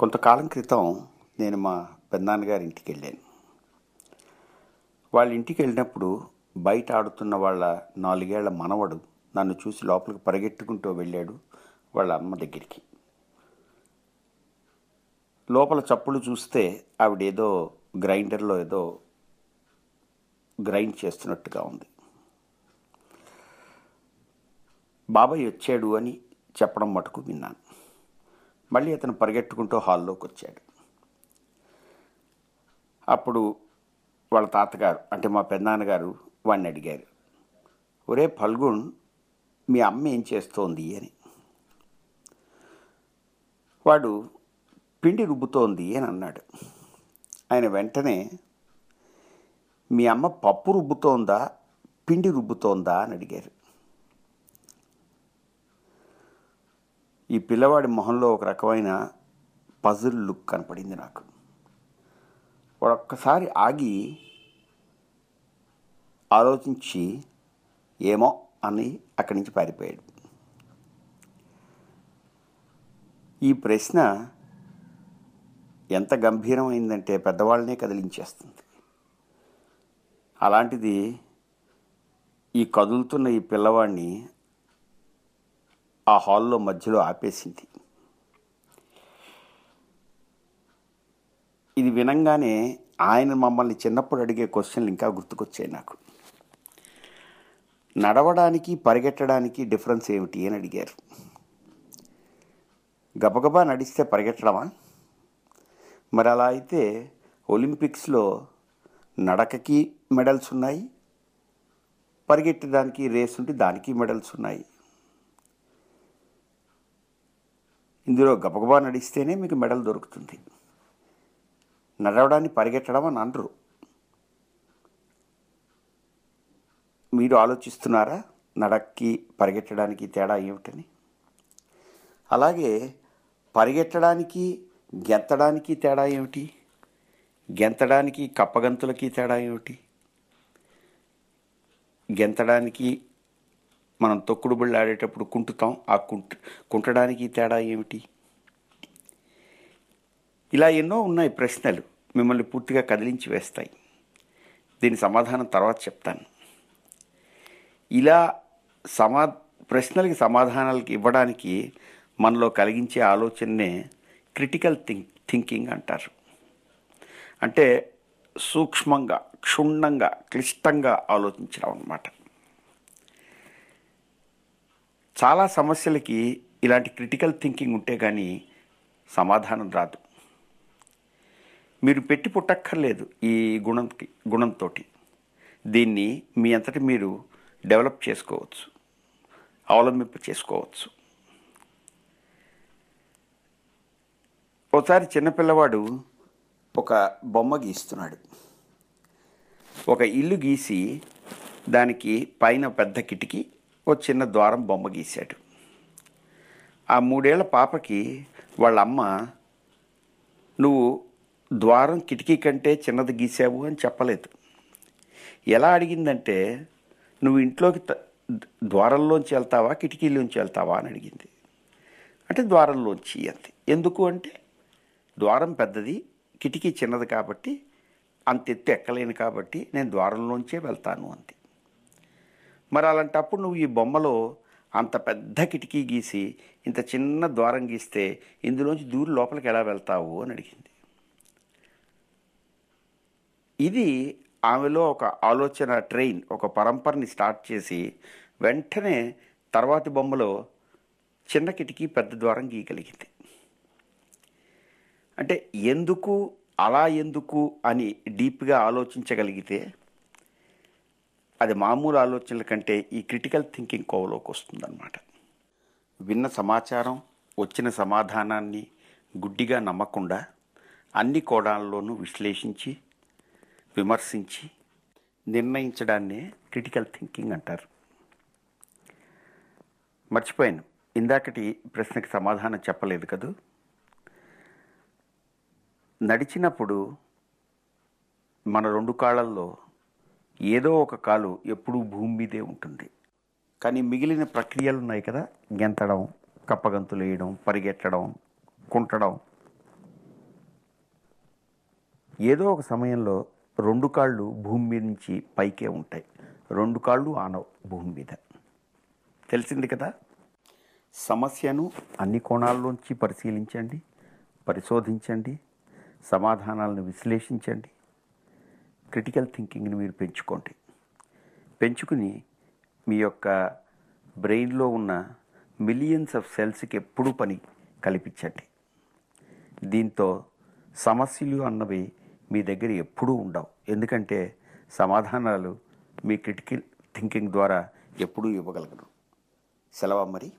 కొంతకాలం క్రితం నేను మా పెద్దనాన్నగారి ఇంటికి వెళ్ళాను వాళ్ళ ఇంటికి వెళ్ళినప్పుడు బయట ఆడుతున్న వాళ్ళ నాలుగేళ్ళ మనవడు నన్ను చూసి లోపలికి పరిగెట్టుకుంటూ వెళ్ళాడు వాళ్ళ అమ్మ దగ్గరికి. లోపల చప్పులు చూస్తే ఆవిడేదో గ్రైండర్లో ఏదో గ్రైండ్ చేస్తున్నట్టుగా ఉంది. బాబాయ్ వచ్చాడు అని చెప్పడం మటుకు విన్నాను. మళ్ళీ అతను పరిగెట్టుకుంటూ హాల్లోకి వచ్చాడు అప్పుడు వాళ్ళ తాతగారు అంటే మా పెద్దనాన్నగారు వాడిని అడిగారు ఒరే ఫల్గుణ్ మీ అమ్మ ఏం చేస్తోంది? అని. వాడు పిండి రుబ్బుతోంది అని అన్నాడు. ఆయన వెంటనే మీ అమ్మ పప్పు రుబ్బుతోందా? పిండి రుబ్బుతోందా? అని అడిగారు. ఈ పిల్లవాడి మొహంలో ఒక రకమైన పజిల్ లుక్ కనపడింది నాకు. వాడు ఒక్కసారి ఆగి ఆలోచించి ఏమో అని అక్కడి నుంచి పారిపోయాడు. ఈ ప్రశ్న ఎంత గంభీరమైందంటే పెద్దవాళ్ళనే కదిలించేస్తుంది. అలాంటిది ఈ కదులుతున్న ఈ పిల్లవాడిని ఆ హాల్లో మధ్యలో ఆపేసింది. ఇది వినంగానే ఆయన మమ్మల్ని చిన్నప్పుడు అడిగే క్వశ్చన్లు ఇంకా గుర్తుకొచ్చాయి నాకు. నడవడానికి పరిగెట్టడానికి డిఫరెన్స్ ఏమిటి అని అడిగారు. గబగబా నడిస్తే పరిగెట్టడమా? మరి అలా అయితే ఒలింపిక్స్లో నడకకి మెడల్స్ ఉన్నాయి పరిగెట్టడానికి రేస్ ఉంటే దానికి మెడల్స్ ఉన్నాయి. ఇందులో గబగబా నడిస్తేనే మీకు మెడల్ దొరుకుతుంది. నడవడాన్ని పరిగెట్టడం అని అనరు. మీరు ఆలోచిస్తున్నారా? నడక్కి పరిగెట్టడానికి తేడా ఏమిటని? అలాగే పరిగెట్టడానికి గెంతడానికి తేడా ఏమిటి? గెంతడానికి కప్పగంతులకి తేడా ఏమిటి? గెంతడానికి మనం తొక్కుడు బిళ్ళ ఆడేటప్పుడు కుంటుతాం. ఆ కుంట కుంటడానికి తేడా ఏమిటి? ఇలా ఎన్నో ఉన్నాయి ప్రశ్నలు మిమ్మల్ని పూర్తిగా కదిలించి వేస్తాయి. దీని సమాధానం తర్వాత చెప్తాను. ఇలా సమా ప్రశ్నలకి సమాధానాలకి ఇవ్వడానికి మనలో కలిగించే ఆలోచననే క్రిటికల్ థింక్ థింకింగ్ అంటారు. అంటే సూక్ష్మంగా క్షుణ్ణంగా క్లిష్టంగా ఆలోచించడం అన్నమాట. చాలా సమస్యలకి ఇలాంటి క్రిటికల్ థింకింగ్ ఉంటే కానీ సమాధానం రాదు. మీరు పెట్టి పుట్టక్కర్లేదు ఈ గుణంకి గుణంతో దీన్ని మీ అంతటి మీరు డెవలప్ చేసుకోవచ్చు. అవలంబింప చేసుకోవచ్చు. ఒకసారి చిన్నపిల్లవాడు ఒక బొమ్మ గీస్తున్నాడు. ఒక ఇల్లు గీసి దానికి పైన పెద్ద కిటికీ ఒక చిన్న ద్వారం బొమ్మ గీశాడు. ఆ మూడేళ్ళ పాపకి వాళ్ళ అమ్మ నువ్వు ద్వారం కిటికీ కంటే చిన్నది గీసావు అని చెప్పలేదు. ఎలా అడిగిందంటే నువ్వు ఇంట్లోకి ద్వారంలోంచి వెళ్తావా కిటికీలోంచి వెళ్తావా? అని అడిగింది. అంటే ద్వారంలోంచి అంతే. ఎందుకు అంటే ద్వారం పెద్దది కిటికీ చిన్నది కాబట్టి అంత ఎత్తు ఎక్కలేను కాబట్టి నేను ద్వారంలోంచే వెళ్తాను అంతే మరి అలాంటప్పుడు నువ్వు ఈ బొమ్మలో అంత పెద్ద కిటికీ గీసి ఇంత చిన్న ద్వారం గీస్తే ఇందులోంచి దూరి లోపలికి ఎలా వెళ్తావు అని అడిగింది. ఇది ఆమెలో ఒక ఆలోచన ట్రైన్ ఒక పరంపరని స్టార్ట్ చేసి వెంటనే తర్వాతి బొమ్మలో చిన్న కిటికీ పెద్ద ద్వారం గీయగలిగింది. అంటే ఎందుకు అలా ఎందుకు అని డీప్గా ఆలోచించగలిగితే అది మామూలు ఆలోచనల కంటే ఈ క్రిటికల్ థింకింగ్ కోవలోకి వస్తుందన్నమాట. విన్న సమాచారం వచ్చిన సమాధానాన్ని గుడ్డిగా నమ్మకుండా అన్ని కోణాల్లోనూ విశ్లేషించి విమర్శించి నిర్ణయించడాన్నే క్రిటికల్ థింకింగ్ అంటారు. మర్చిపోయాను. ఇందాకటి ప్రశ్నకి సమాధానం చెప్పలేదు కదూ? నడిచినప్పుడు మన రెండు కాళ్ళల్లో ఏదో ఒక కాలు ఎప్పుడూ భూమి మీదే ఉంటుంది. కానీ మిగిలిన ప్రక్రియలు ఉన్నాయి కదా? గెంతడం కప్పగంతులు వేయడం పరిగెట్టడం కుంటడం. ఏదో ఒక సమయంలో రెండు కాళ్ళు భూమి మీద నుంచి పైకే ఉంటాయి. రెండు కాళ్ళు ఆనవు భూమి మీద. తెలిసింది కదా? సమస్యను అన్ని కోణాల్లోంచి పరిశీలించండి పరిశోధించండి సమాధానాలను విశ్లేషించండి. క్రిటికల్ థింకింగ్ని మీరు పెంచుకోండి. పెంచుకుని మీ యొక్క బ్రెయిన్లో ఉన్న మిలియన్స్ ఆఫ్ సెల్స్కి ఎప్పుడూ పని కల్పించండి. దీంతో సమస్యలు అన్నవి మీ దగ్గర ఎప్పుడూ ఉండవు. ఎందుకంటే సమాధానాలు మీ క్రిటికల్ థింకింగ్ ద్వారా ఎప్పుడూ ఇవ్వగలగరు. సెలవు మరి.